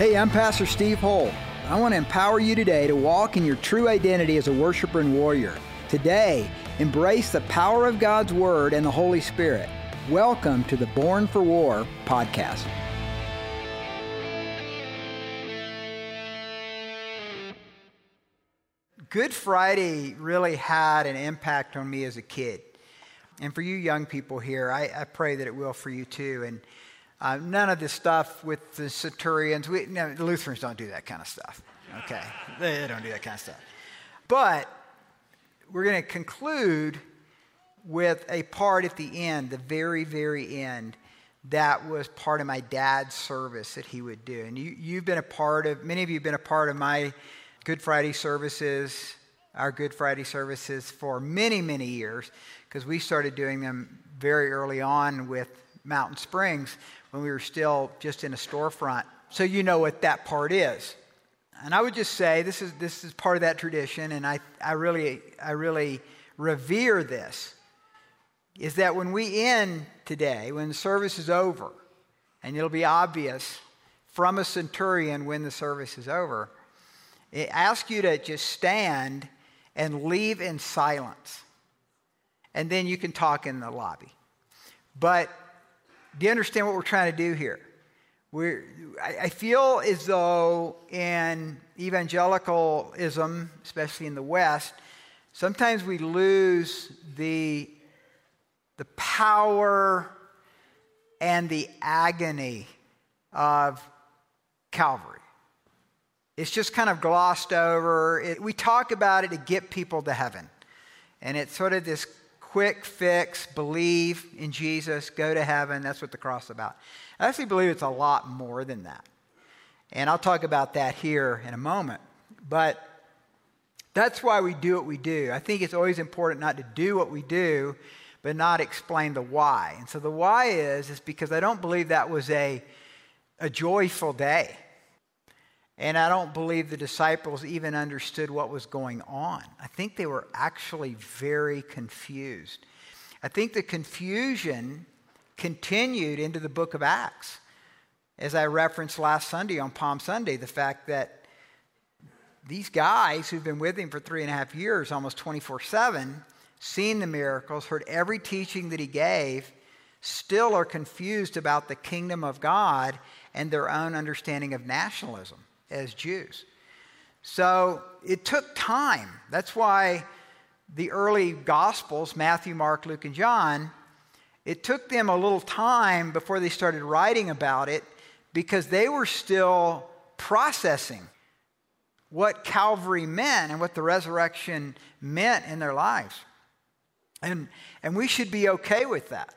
Hey, I'm Pastor Steve Holt. I want to empower you today to walk in your true identity as a worshiper and warrior. Today, embrace the power of God's Word and the Holy Spirit. Welcome to the Born for War podcast. Good Friday really had an impact on me as a kid. And for you young people here, I, I pray that it will for you too. And uh, none of this stuff with the centurions, we, no, the Lutherans don't do that kind of stuff. Okay, they don't do that kind of stuff. But we're going to conclude with a part at the end, the very, very end, that was part of my dad's service that he would do. And you, you've been a part of, many of you have been a part of my Good Friday services, our Good Friday services for many, many years, because we started doing them very early on with Mountain Springs when we were still just in a storefront. So you know what that part is. And I would just say this is, this is part of that tradition, and I, I, really, I really revere this. Is that when we end today, when the service is over, and it'll be obvious from a centurion when the service is over, it asks you to just stand and leave in silence. And then you can talk in the lobby. But do you understand what we're trying to do here? I, I feel as though in evangelicalism, especially in the West, sometimes we lose the, the power and the agony of Calvary. It's just kind of glossed over. It, we talk about it to get people to heaven. And it's sort of this quick fix, believe in Jesus, go to heaven. That's what the cross is about. I actually believe it's a lot more than that. And I'll talk about that here in a moment. But that's why we do what we do. I think it's always important not to do what we do, but not explain the why. And so the why is, is because I don't believe that was a, a joyful day. And I don't believe the disciples even understood what was going on. I think they were actually very confused. I think the confusion continued into the book of Acts. As I referenced last Sunday on Palm Sunday, the fact that these guys who've been with him for three and a half years, almost 24 7, seen the miracles, heard every teaching that he gave, still are confused about the kingdom of God and their own understanding of nationalism as Jews. So it took time. That's why the early Gospels, Matthew, Mark, Luke, and John, it took them a little time before they started writing about it because they were still processing what Calvary meant and what the resurrection meant in their lives. And, and we should be okay with that.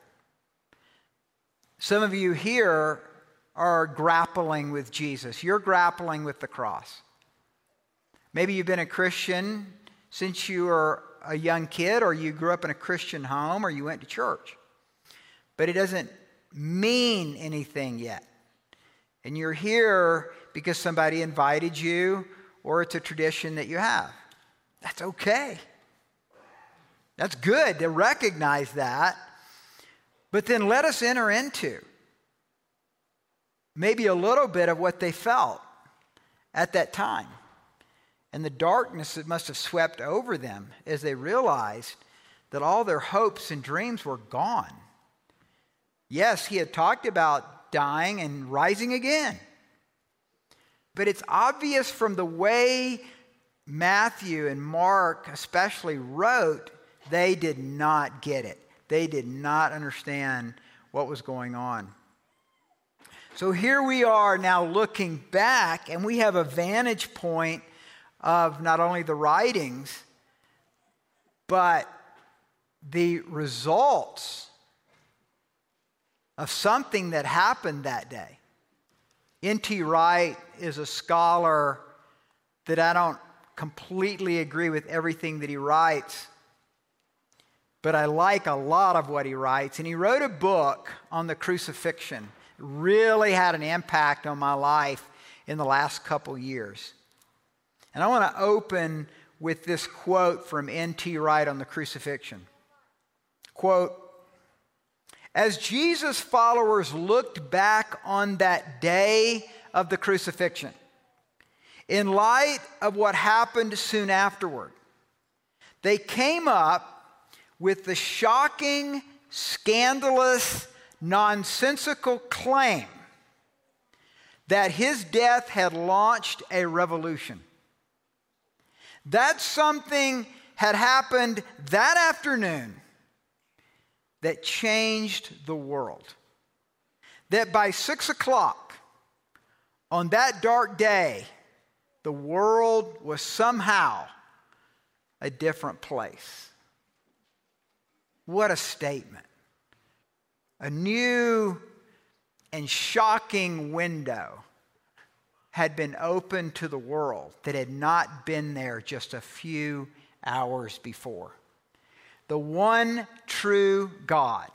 Some of you here are grappling with Jesus. You're grappling with the cross. Maybe you've been a Christian since you were a young kid, or you grew up in a Christian home, or you went to church. But it doesn't mean anything yet. And you're here because somebody invited you, or it's a tradition that you have. That's okay. That's good to recognize that. But then let us enter into maybe a little bit of what they felt at that time and the darkness that must have swept over them as they realized that all their hopes and dreams were gone. Yes, he had talked about dying and rising again. But it's obvious from the way Matthew and Mark, especially, wrote, they did not get it. They did not understand what was going on. So here we are now looking back, and we have a vantage point of not only the writings, but the results of something that happened that day. N.T. Wright is a scholar that I don't completely agree with everything that he writes, but I like a lot of what he writes. And he wrote a book on the crucifixion really had an impact on my life in the last couple years. And I want to open with this quote from N.T. Wright on the crucifixion. Quote, as Jesus' followers looked back on that day of the crucifixion, in light of what happened soon afterward, they came up with the shocking, scandalous, nonsensical claim that his death had launched a revolution. That something had happened that afternoon that changed the world. That by six o'clock on that dark day, the world was somehow a different place. What a statement. A new and shocking window had been opened to the world that had not been there just a few hours before. The one true God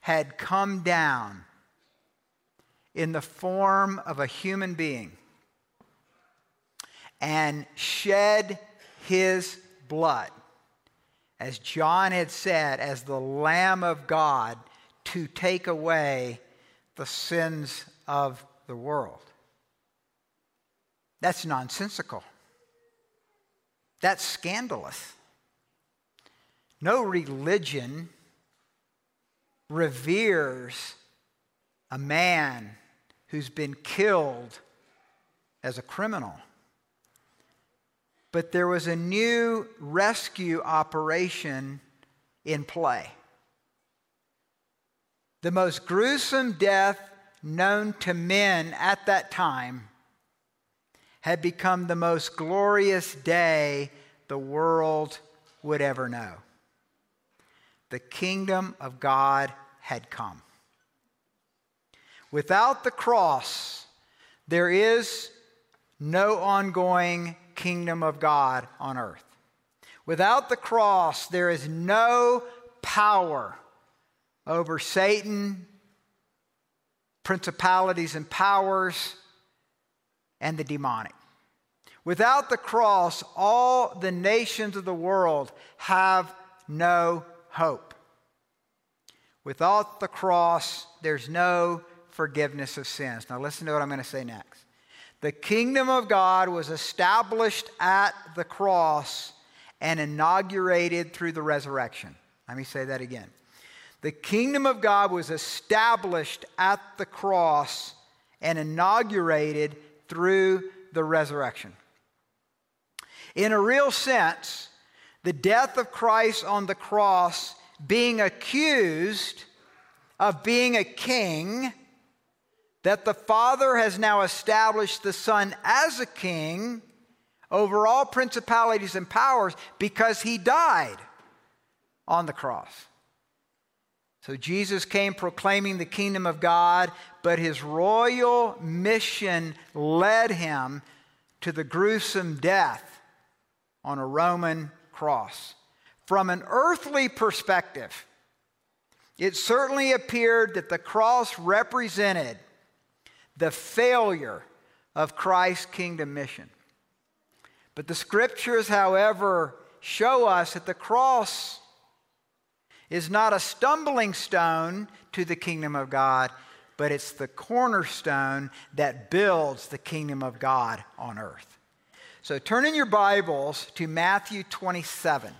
had come down in the form of a human being and shed his blood, as John had said, as the Lamb of God to take away the sins of the world. That's nonsensical. That's scandalous. No religion reveres a man who's been killed as a criminal. But there was a new rescue operation in play. The most gruesome death known to men at that time had become the most glorious day the world would ever know. The kingdom of God had come. Without the cross, there is no ongoing kingdom of God on earth. Without the cross, there is no power over Satan, principalities and powers, and the demonic. Without the cross, all the nations of the world have no hope. Without the cross, there's no forgiveness of sins. Now, listen to what I'm going to say next. The kingdom of God was established at the cross and inaugurated through the resurrection. Let me say that again. The kingdom of God was established at the cross and inaugurated through the resurrection. In a real sense, the death of Christ on the cross, being accused of being a king, that the Father has now established the Son as a king over all principalities and powers because he died on the cross. So Jesus came proclaiming the kingdom of God, but his royal mission led him to the gruesome death on a Roman cross. From an earthly perspective, it certainly appeared that the cross represented the failure of Christ's kingdom mission. But the scriptures, however, show us that the cross is not a stumbling stone to the kingdom of God, but it's the cornerstone that builds the kingdom of God on earth. So turn in your Bibles to Matthew 27.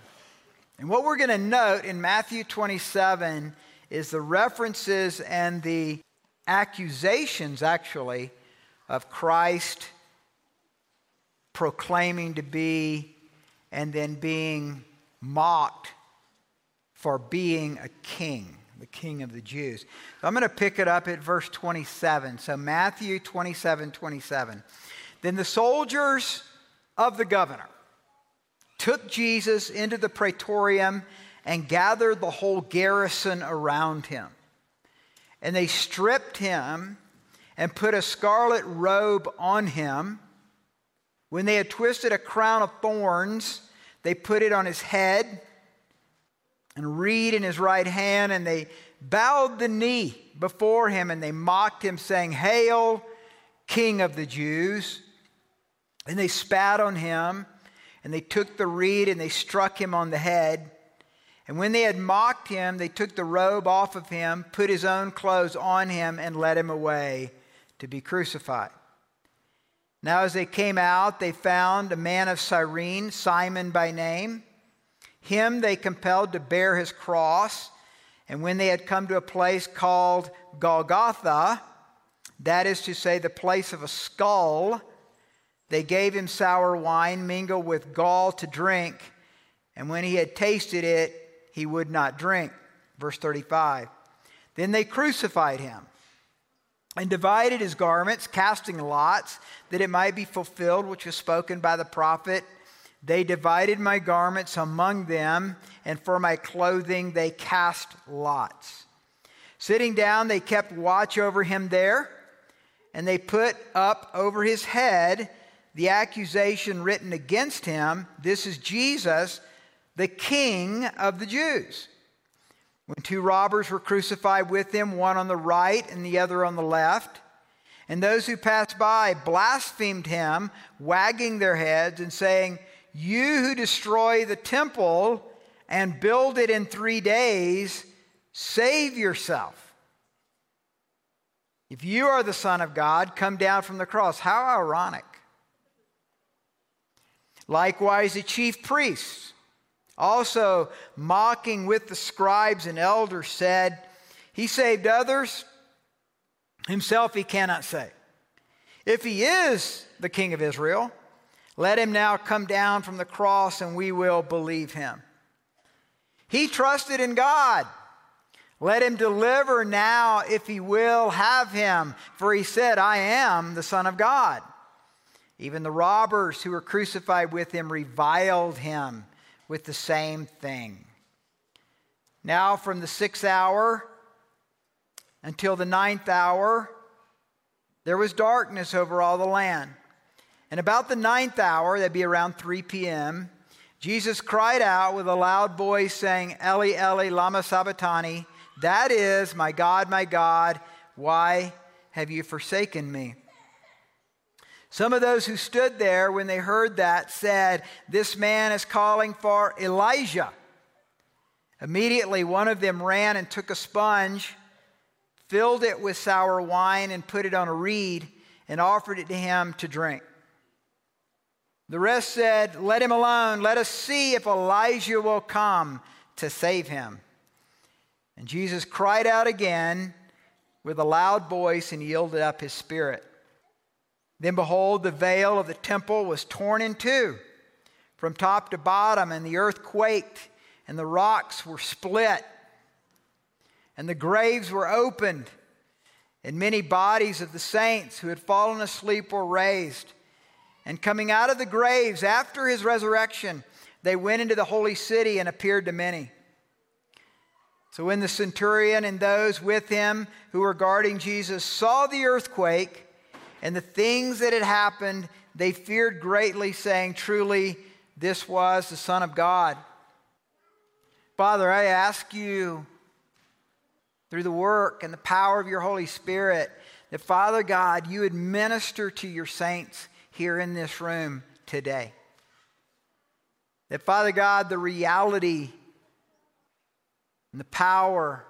And what we're going to note in Matthew 27 is the references and the accusations, actually, of Christ proclaiming to be and then being mocked for being a king, the king of the Jews. So I'm going to pick it up at verse 27. So Matthew 27 27. Then the soldiers of the governor took Jesus into the praetorium and gathered the whole garrison around him. And they stripped him and put a scarlet robe on him. When they had twisted a crown of thorns, they put it on his head and reed in his right hand, and they bowed the knee before him and they mocked him, saying, Hail, King of the Jews. And they spat on him, and they took the reed and they struck him on the head. And when they had mocked him, they took the robe off of him, put his own clothes on him, and led him away to be crucified. Now, as they came out, they found a man of Cyrene, Simon by name. Him they compelled to bear his cross. And when they had come to a place called Golgotha, that is to say, the place of a skull, they gave him sour wine mingled with gall to drink. And when he had tasted it, he would not drink. Verse 35. Then they crucified him and divided his garments, casting lots, that it might be fulfilled which was spoken by the prophet. They divided my garments among them, and for my clothing they cast lots. Sitting down, they kept watch over him there, and they put up over his head the accusation written against him This is Jesus, the King of the Jews. When two robbers were crucified with him, one on the right and the other on the left, and those who passed by blasphemed him, wagging their heads and saying, You who destroy the temple and build it in three days, save yourself. If you are the Son of God, come down from the cross. How ironic. Likewise, the chief priests also, mocking with the scribes and elders, said, He saved others, himself he cannot save. If he is the king of Israel, let him now come down from the cross and we will believe him. He trusted in God. Let him deliver now if he will have him, for he said, I am the Son of God. Even the robbers who were crucified with him reviled him with the same thing. Now, from the sixth hour until the ninth hour, there was darkness over all the land. And about the ninth hour, that'd be around 3 p.m., Jesus cried out with a loud voice, saying, Eli, Eli, Lama Sabachthani, that is, my God, my God, why have you forsaken me? Some of those who stood there when they heard that said, This man is calling for Elijah. Immediately, one of them ran and took a sponge, filled it with sour wine, and put it on a reed, and offered it to him to drink. The rest said, Let him alone. Let us see if Elijah will come to save him. And Jesus cried out again with a loud voice and yielded up his spirit. Then behold, the veil of the temple was torn in two from top to bottom, and the earth quaked, and the rocks were split, and the graves were opened, and many bodies of the saints who had fallen asleep were raised. And coming out of the graves after his resurrection, they went into the holy city and appeared to many. So when the centurion and those with him who were guarding Jesus saw the earthquake, and the things that had happened, they feared greatly, saying, Truly, this was the Son of God. Father, I ask you through the work and the power of your Holy Spirit that, Father God, you would minister to your saints here in this room today. That, Father God, the reality and the power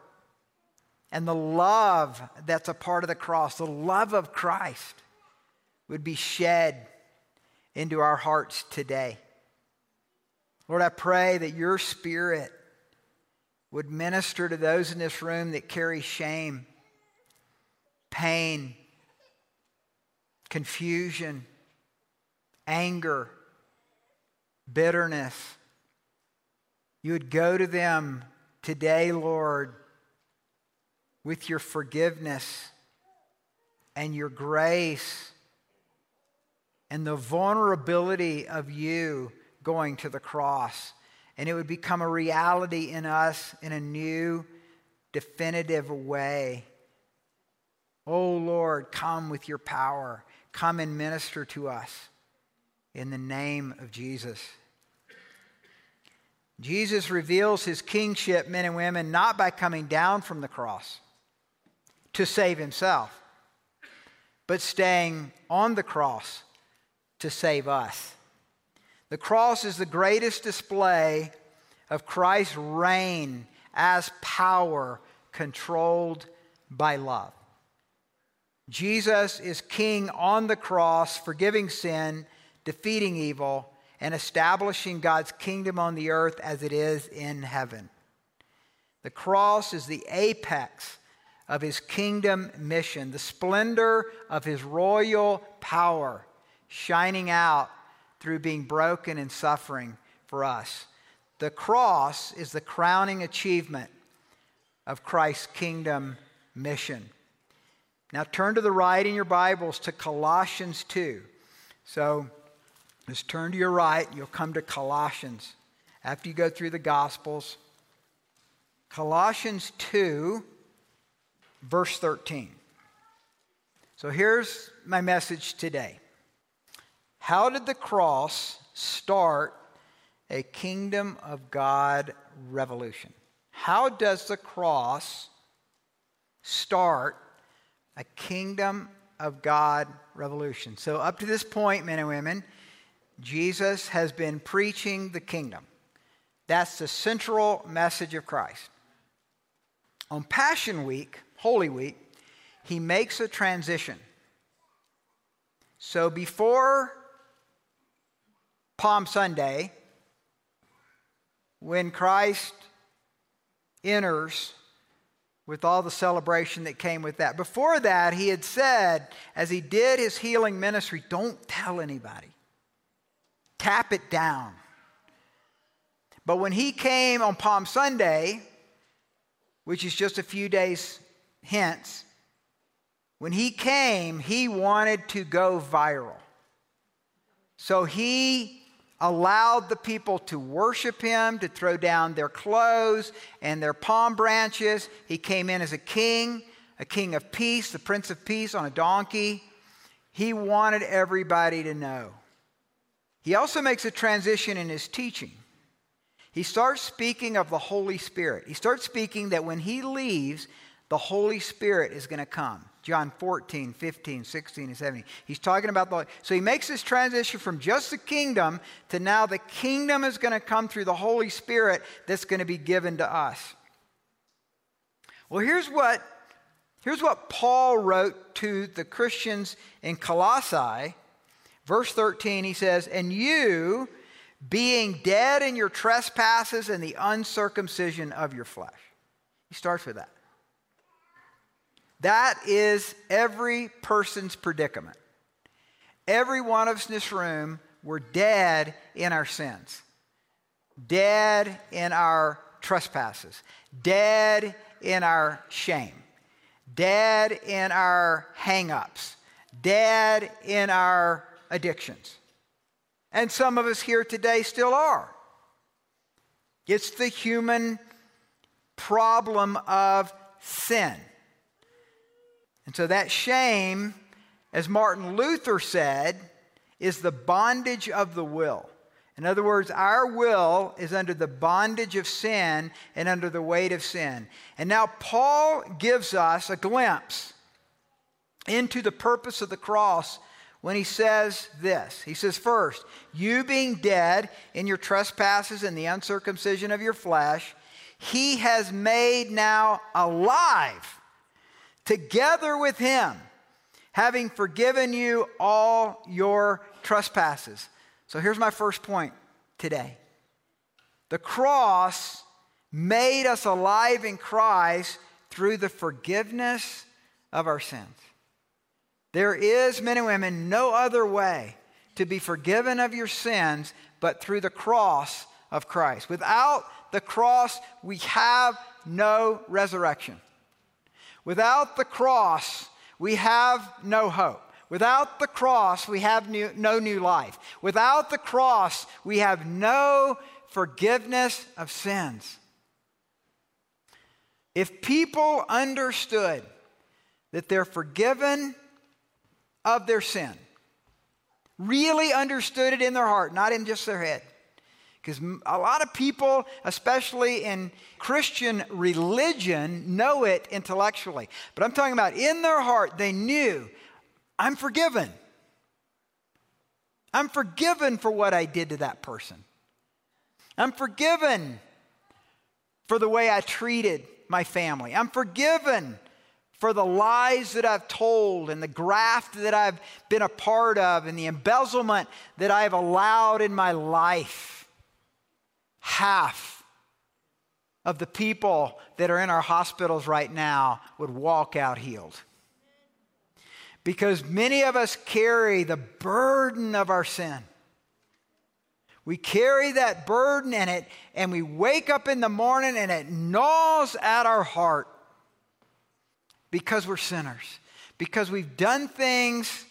and the love that's a part of the cross, the love of Christ, would be shed into our hearts today. Lord, I pray that your spirit would minister to those in this room that carry shame, pain, confusion, anger, bitterness. You would go to them today, Lord with your forgiveness and your grace and the vulnerability of you going to the cross. And it would become a reality in us in a new, definitive way. Oh Lord, come with your power. Come and minister to us in the name of Jesus. Jesus reveals his kingship, men and women, not by coming down from the cross to save himself, but staying on the cross to save us. The cross is the greatest display of Christ's reign as power controlled by love. Jesus is king on the cross, forgiving sin, defeating evil, and establishing God's kingdom on the earth as it is in heaven. The cross is the apex of his kingdom mission, the splendor of his royal power shining out through being broken and suffering for us. The cross is the crowning achievement of Christ's kingdom mission. Now turn to the right in your Bibles to Colossians 2. So just turn to your right, you'll come to Colossians after you go through the Gospels. Colossians 2, verse 13. So here's my message today. How did the cross start a kingdom of God revolution? How does the cross start a kingdom of God revolution? So, up to this point, men and women, Jesus has been preaching the kingdom. That's the central message of Christ. On Passion Week, Holy Week, he makes a transition. So before Palm Sunday, when Christ enters with all the celebration that came with that. Before that, he had said, as he did his healing ministry, don't tell anybody, tap it down. But when he came on Palm Sunday, which is just a few days hence, when he came, he wanted to go viral. So he allowed the people to worship him, to throw down their clothes and their palm branches. He came in as a king, a king of peace, the prince of peace on a donkey. He wanted everybody to know. He also makes a transition in his teaching. He starts speaking of the Holy Spirit. He starts speaking that when he leaves, the Holy Spirit is going to come. John 14, 15, 16, and 17. He's talking about the. So he makes this transition from just the kingdom to now the kingdom is going to come through the Holy Spirit that's going to be given to us. Well, here's what, here's what Paul wrote to the Christians in Colossae. Verse 13, he says, And you, being dead in your trespasses and the uncircumcision of your flesh. He starts with that. That is every person's predicament. Every one of us in this room, we're dead in our sins, dead in our trespasses, dead in our shame, dead in our hang ups, dead in our addictions. And some of us here today still are. It's the human problem of sin. And so that shame, as Martin Luther said, is the bondage of the will. In other words, our will is under the bondage of sin and under the weight of sin. And now Paul gives us a glimpse into the purpose of the cross when he says this. He says, First, you being dead in your trespasses and the uncircumcision of your flesh, he has made now alive together with him, having forgiven you all your trespasses. So here's my first point today the cross made us alive in Christ through the forgiveness of our sins. There is, men and women, no other way to be forgiven of your sins but through the cross of Christ. Without the cross, we have no resurrection. Without the cross, we have no hope. Without the cross, we have new, no new life. Without the cross, we have no forgiveness of sins. If people understood that they're forgiven of their sin, really understood it in their heart, not in just their head, because a lot of people, especially in Christian religion, know it intellectually. But I'm talking about in their heart, they knew, I'm forgiven. I'm forgiven for what I did to that person. I'm forgiven for the way I treated my family. I'm forgiven for the lies that I've told and the graft that I've been a part of and the embezzlement that I've allowed in my life. Half of the people that are in our hospitals right now would walk out healed. Because many of us carry the burden of our sin. We carry that burden in it, and we wake up in the morning and it gnaws at our heart because we're sinners, because we've done things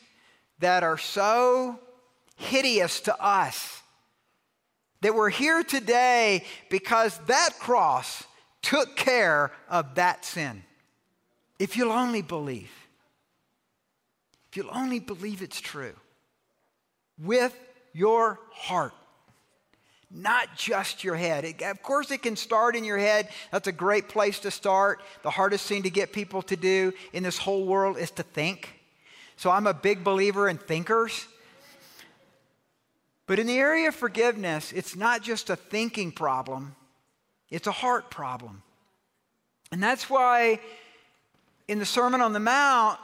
that are so hideous to us. That we're here today because that cross took care of that sin. If you'll only believe, if you'll only believe it's true with your heart not just your head. It, of course, it can start in your head. That's a great place to start. The hardest thing to get people to do in this whole world is to think. So I'm a big believer in thinkers. But in the area of forgiveness, it's not just a thinking problem, it's a heart problem. And that's why in the Sermon on the Mount,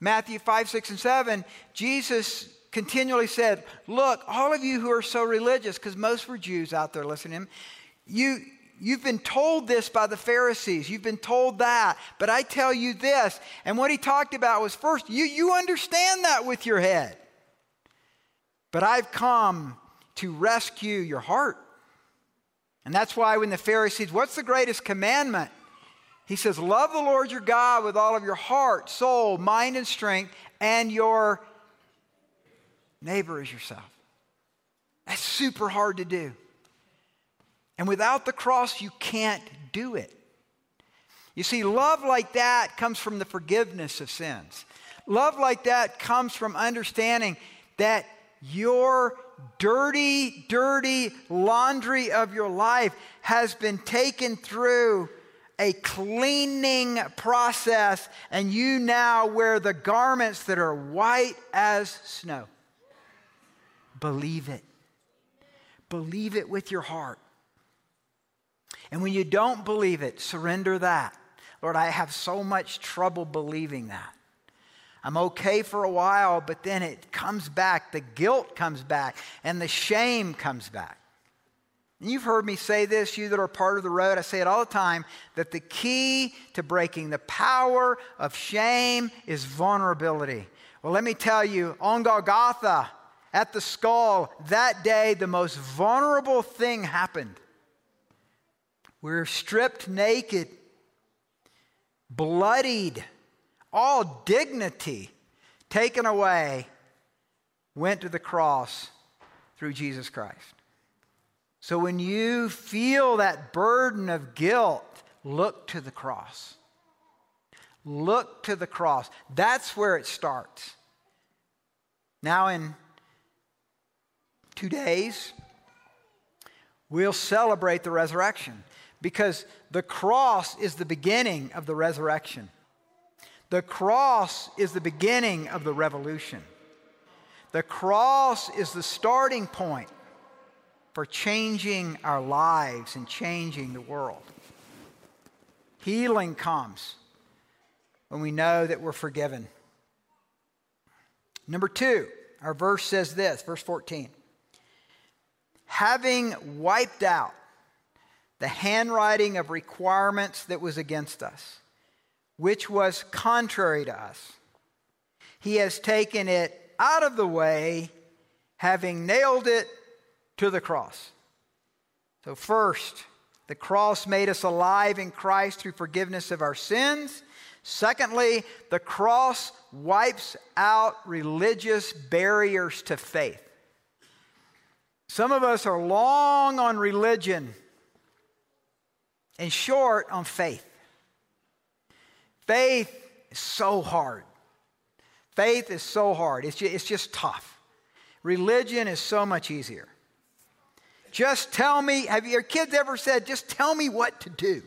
Matthew 5, 6, and 7, Jesus continually said, Look, all of you who are so religious, because most were Jews out there listening to him, you, you've been told this by the Pharisees. You've been told that. But I tell you this. And what he talked about was first, you, you understand that with your head. But I've come to rescue your heart. And that's why when the Pharisees, what's the greatest commandment? He says, Love the Lord your God with all of your heart, soul, mind, and strength, and your neighbor as yourself. That's super hard to do. And without the cross, you can't do it. You see, love like that comes from the forgiveness of sins. Love like that comes from understanding that your dirty, dirty laundry of your life has been taken through a cleaning process, and you now wear the garments that are white as snow. Believe it. Believe it with your heart. And when you don't believe it, surrender that. Lord, I have so much trouble believing that. I'm okay for a while, but then it comes back. The guilt comes back, and the shame comes back. And you've heard me say this, you that are part of the road, I say it all the time that the key to breaking the power of shame is vulnerability. Well, let me tell you, on Golgotha, at the skull, that day, the most vulnerable thing happened. We're stripped naked, bloodied, all dignity taken away, went to the cross through Jesus Christ. So when you feel that burden of guilt, look to the cross. Look to the cross. That's where it starts. Now, in two days, we'll celebrate the resurrection because the cross is the beginning of the resurrection. The cross is the beginning of the revolution. The cross is the starting point for changing our lives and changing the world. Healing comes when we know that we're forgiven. Number two, our verse says this, verse 14 having wiped out the handwriting of requirements that was against us, which was contrary to us. He has taken it out of the way, having nailed it to the cross. So, first, the cross made us alive in Christ through forgiveness of our sins. Secondly, the cross wipes out religious barriers to faith. Some of us are long on religion and short on faith. Faith is so hard. Faith is so hard. It's just, it's just tough. Religion is so much easier. Just tell me, have your kids ever said, just tell me what to do?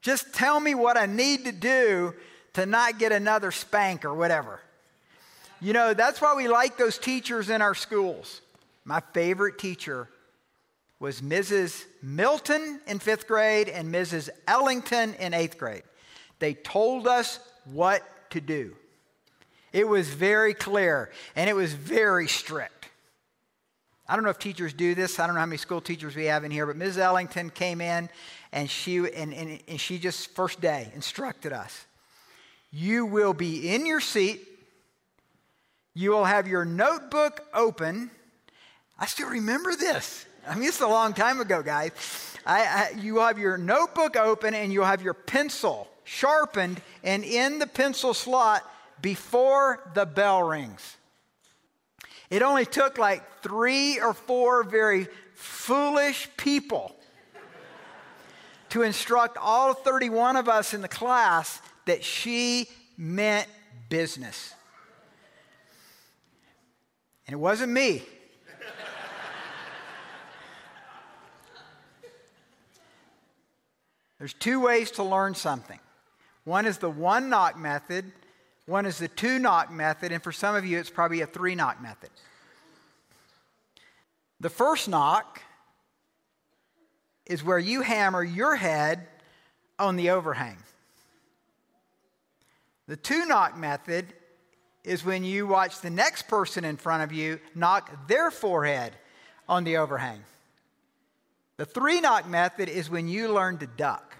Just tell me what I need to do to not get another spank or whatever. You know, that's why we like those teachers in our schools. My favorite teacher was Mrs. Milton in fifth grade and Mrs. Ellington in eighth grade. They told us what to do. It was very clear and it was very strict. I don't know if teachers do this. I don't know how many school teachers we have in here, but Ms. Ellington came in and she, and, and, and she just, first day, instructed us. You will be in your seat. You will have your notebook open. I still remember this. I mean, it's a long time ago, guys. I, I, you have your notebook open and you'll have your pencil sharpened and in the pencil slot before the bell rings. It only took like three or four very foolish people to instruct all 31 of us in the class that she meant business. And it wasn't me. There's two ways to learn something. One is the one knock method, one is the two knock method, and for some of you, it's probably a three knock method. The first knock is where you hammer your head on the overhang. The two knock method is when you watch the next person in front of you knock their forehead on the overhang. The three knock method is when you learn to duck.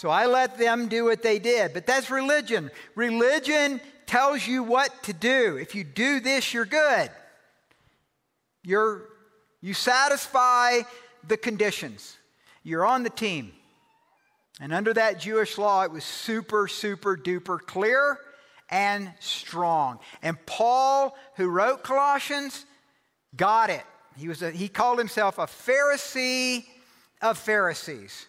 So I let them do what they did. But that's religion. Religion tells you what to do. If you do this, you're good. You're, you satisfy the conditions. You're on the team. And under that Jewish law, it was super, super duper clear and strong. And Paul, who wrote Colossians, got it. He, was a, he called himself a Pharisee of Pharisees.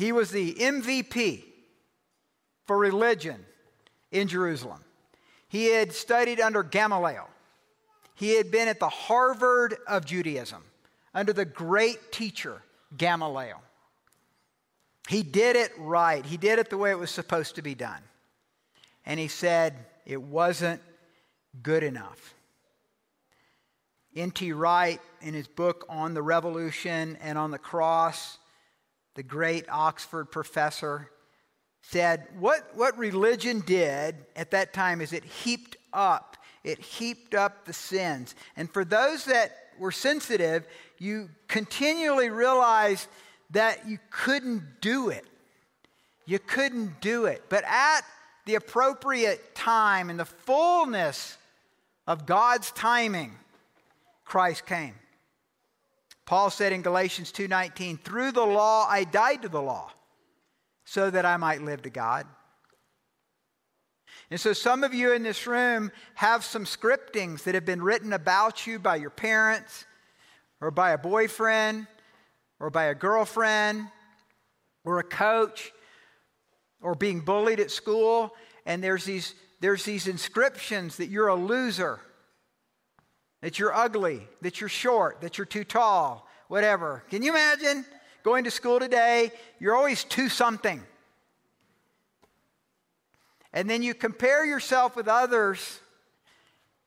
He was the MVP for religion in Jerusalem. He had studied under Gamaliel. He had been at the Harvard of Judaism under the great teacher, Gamaliel. He did it right. He did it the way it was supposed to be done. And he said it wasn't good enough. N.T. Wright, in his book on the revolution and on the cross, the great Oxford professor, said what, what religion did at that time is it heaped up, it heaped up the sins. And for those that were sensitive, you continually realized that you couldn't do it. You couldn't do it. But at the appropriate time, in the fullness of God's timing, Christ came. Paul said in Galatians 2:19, "Through the law I died to the law, so that I might live to God." And so some of you in this room have some scriptings that have been written about you by your parents or by a boyfriend or by a girlfriend or a coach or being bullied at school, and there's these, there's these inscriptions that you're a loser, that you're ugly, that you're short, that you're too tall, whatever. Can you imagine going to school today? You're always too something. And then you compare yourself with others,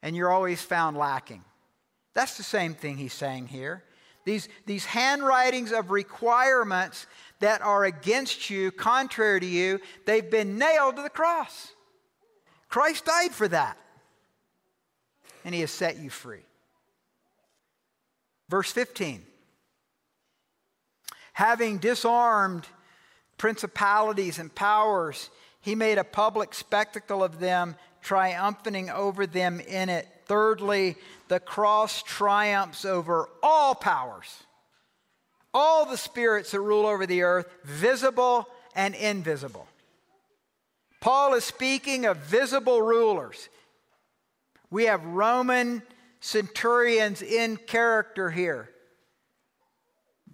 and you're always found lacking. That's the same thing he's saying here. These, these handwritings of requirements that are against you, contrary to you, they've been nailed to the cross. Christ died for that. And he has set you free. Verse 15 Having disarmed principalities and powers, he made a public spectacle of them, triumphing over them in it. Thirdly, the cross triumphs over all powers, all the spirits that rule over the earth, visible and invisible. Paul is speaking of visible rulers. We have Roman centurions in character here.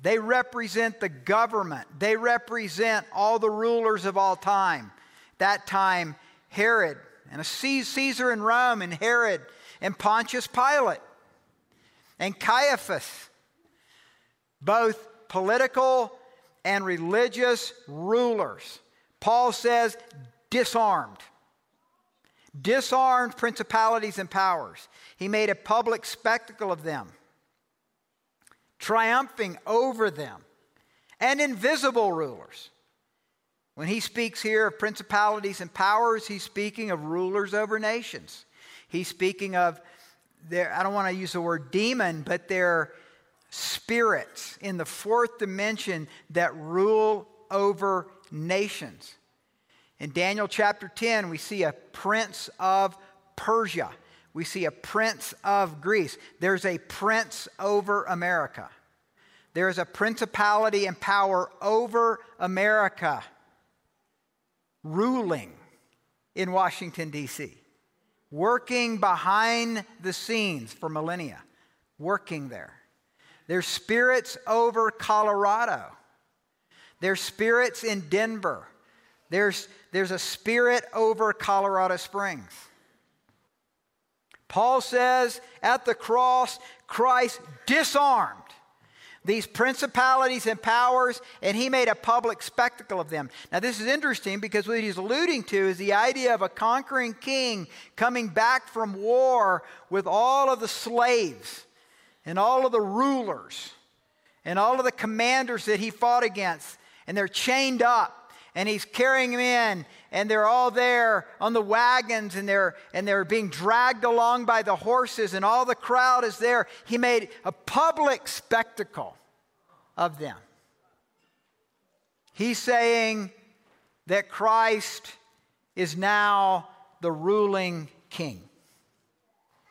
They represent the government, they represent all the rulers of all time that time Herod and a Caesar in Rome and Herod and Pontius Pilate and Caiaphas, both political and religious rulers. Paul says, disarmed. Disarmed principalities and powers. He made a public spectacle of them, triumphing over them, and invisible rulers When he speaks here of principalities and powers, he's speaking of rulers over nations. He's speaking of their, I don't want to use the word demon, but they're spirits in the fourth dimension that rule over nations. In Daniel chapter 10, we see a prince of Persia. We see a prince of Greece. There's a prince over America. There is a principality and power over America ruling in Washington, D.C., working behind the scenes for millennia, working there. There's spirits over Colorado. There's spirits in Denver. There's, there's a spirit over Colorado Springs. Paul says at the cross, Christ disarmed these principalities and powers, and he made a public spectacle of them. Now, this is interesting because what he's alluding to is the idea of a conquering king coming back from war with all of the slaves and all of the rulers and all of the commanders that he fought against, and they're chained up and he's carrying them in and they're all there on the wagons and they're and they're being dragged along by the horses and all the crowd is there. He made a public spectacle of them. He's saying that Christ is now the ruling king.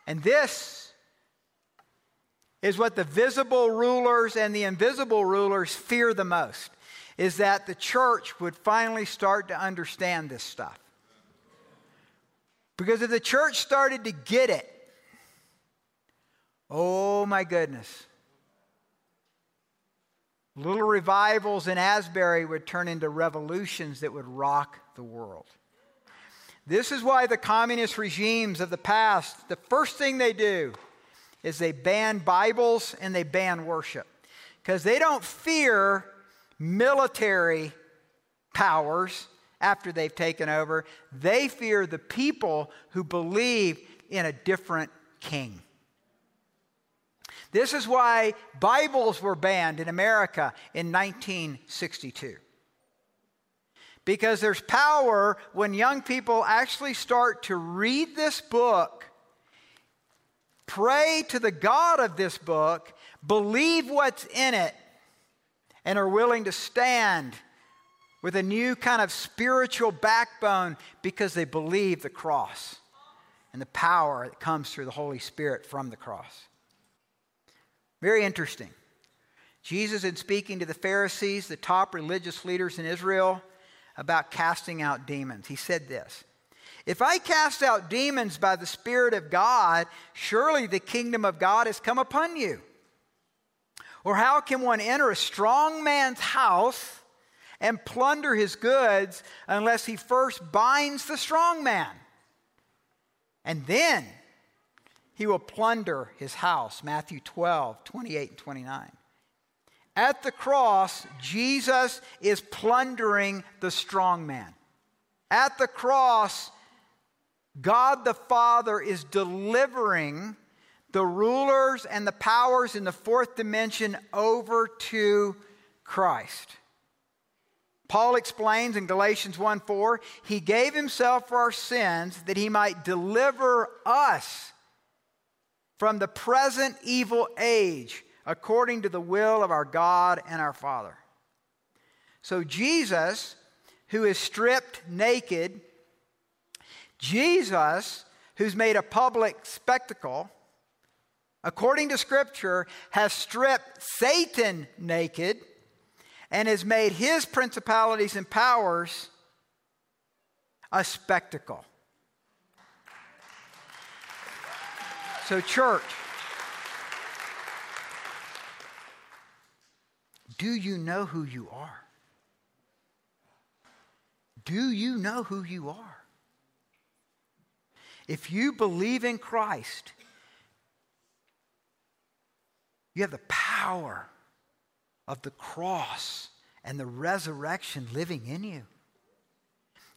And this is what the visible rulers and the invisible rulers fear the most is that the church would finally start to understand this stuff. Because if the church started to get it, oh my goodness, little revivals in Asbury would turn into revolutions that would rock the world. This is why the communist regimes of the past, the first thing they do is they ban Bibles and they ban worship. Because they don't fear military powers after they've taken over. They fear the people who believe in a different king. This is why Bibles were banned in America in 1962. Because there's power when young people actually start to read this book, pray to the God of this book, believe what's in it, and are willing to stand with a new kind of spiritual backbone because they believe the cross and the power that comes through the Holy Spirit from the cross. Very interesting. Jesus, in speaking to the Pharisees, the top religious leaders in Israel, about casting out demons, he said this If I cast out demons by the Spirit of God, surely the kingdom of God has come upon you. Or how can one enter a strong man's house and plunder his goods unless he first binds the strong man? And then he will plunder his house. Matthew 12, 28 and 29. At the cross, Jesus is plundering the strong man. At the cross, God the Father is delivering the rulers and the powers in the fourth dimension over to Christ. Paul explains in Galatians 1 4, he gave himself for our sins that he might deliver us from the present evil age according to the will of our God and our Father. So, Jesus, who is stripped naked, Jesus, who's made a public spectacle, according to Scripture, has stripped Satan naked and has made his principalities and powers a spectacle. So, church, do you know who you are? Do you know who you are? If you believe in Christ, you have the power of the cross and the resurrection living in you.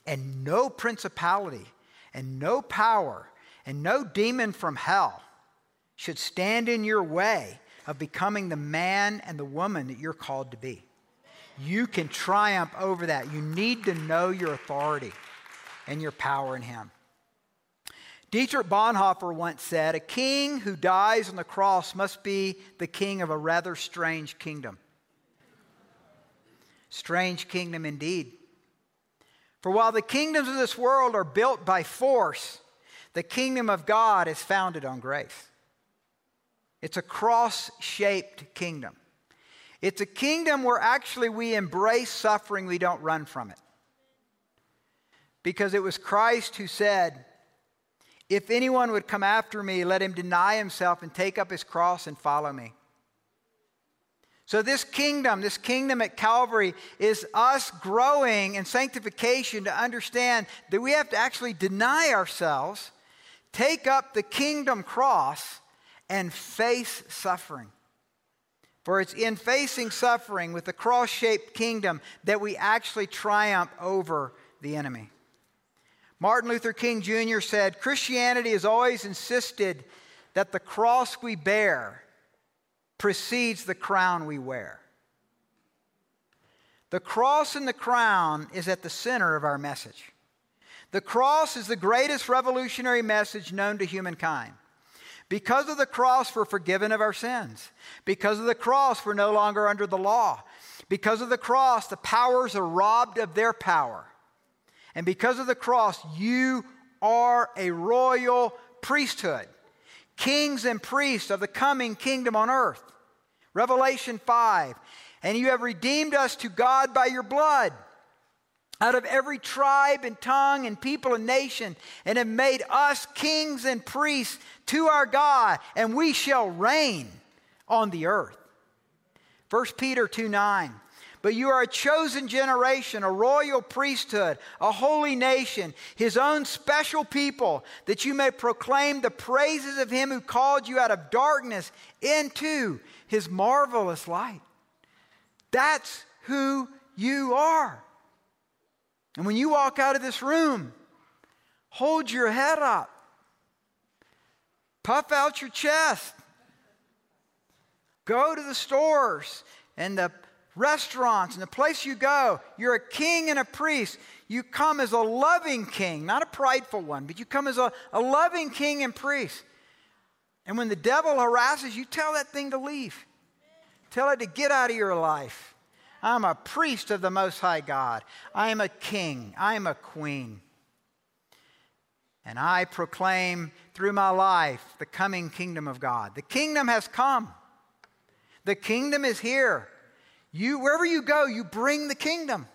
And no principality and no power and no demon from hell should stand in your way of becoming the man and the woman that you're called to be. you can triumph over that. You need to know your authority and your power in Him. Dietrich Bonhoeffer once said, A king who dies on the cross must be the king of a rather strange kingdom. Strange kingdom indeed. For while the kingdoms of this world are built by force, the kingdom of God is founded on grace. It's a cross shaped kingdom. It's a kingdom where actually we embrace suffering, we don't run from it. Because it was Christ who said, If anyone would come after me, let him deny himself and take up his cross and follow me. So, this kingdom, this kingdom at Calvary, is us growing in sanctification to understand that we have to actually deny ourselves, take up the kingdom cross, and face suffering. For it's in facing suffering with the cross shaped kingdom that we actually triumph over the enemy. Martin Luther King Jr. said Christianity has always insisted that the cross we bear precedes the crown we wear. The cross and the crown is at the center of our message. The cross is the greatest revolutionary message known to humankind. Because of the cross, we're forgiven of our sins. Because of the cross, we're no longer under the law. Because of the cross, the powers are robbed of their power. And because of the cross, you are a royal priesthood, kings and priests of the coming kingdom on earth. Revelation 5. And you have redeemed us to God by your blood out of every tribe and tongue and people and nation, and have made us kings and priests to our God, and we shall reign on the earth. 1 Peter 2 9. But you are a chosen generation, a royal priesthood, a holy nation, his own special people, that you may proclaim the praises of him who called you out of darkness into his marvelous light. That's who you are. And when you walk out of this room, hold your head up, puff out your chest, go to the stores and the restaurants and the place you go. You're a king and a priest. You come as a loving king, not a prideful one, but you come as a, a loving king and priest. And when the devil harasses you, tell that thing to leave. Tell it to get out of your life. I'm a priest of the Most High God. I am a king. I am a queen. And I proclaim through my life the coming kingdom of God. The kingdom has come. The kingdom is here. You, wherever you go, you bring the kingdom.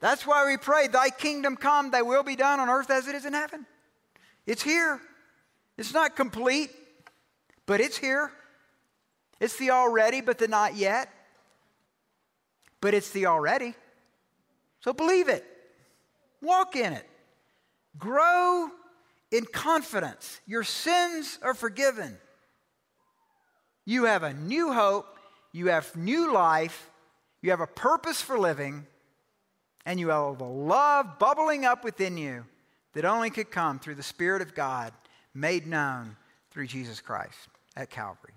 That's why we pray, Thy kingdom come, Thy will be done on earth as it is in heaven. It's here. It's not complete, but it's here. It's the already, but the not yet. But it's the already. So believe it, walk in it, grow in confidence. Your sins are forgiven. You have a new hope, you have new life, you have a purpose for living, and you have a love bubbling up within you that only could come through the Spirit of God made known through Jesus Christ at Calvary.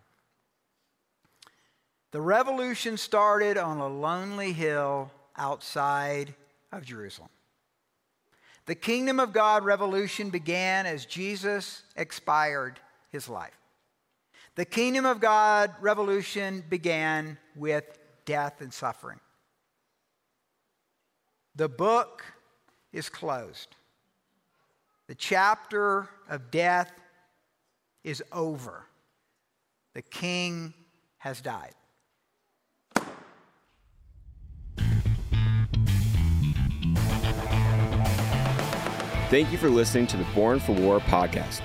The revolution started on a lonely hill outside of Jerusalem. The kingdom of God revolution began as Jesus expired his life. The kingdom of God revolution began with death and suffering. The book is closed. The chapter of death is over. The king has died. Thank you for listening to the Born for War podcast.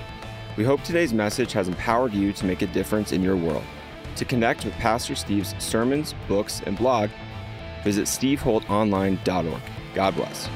We hope today's message has empowered you to make a difference in your world. To connect with Pastor Steve's sermons, books, and blog, visit steveholtonline.org. God bless.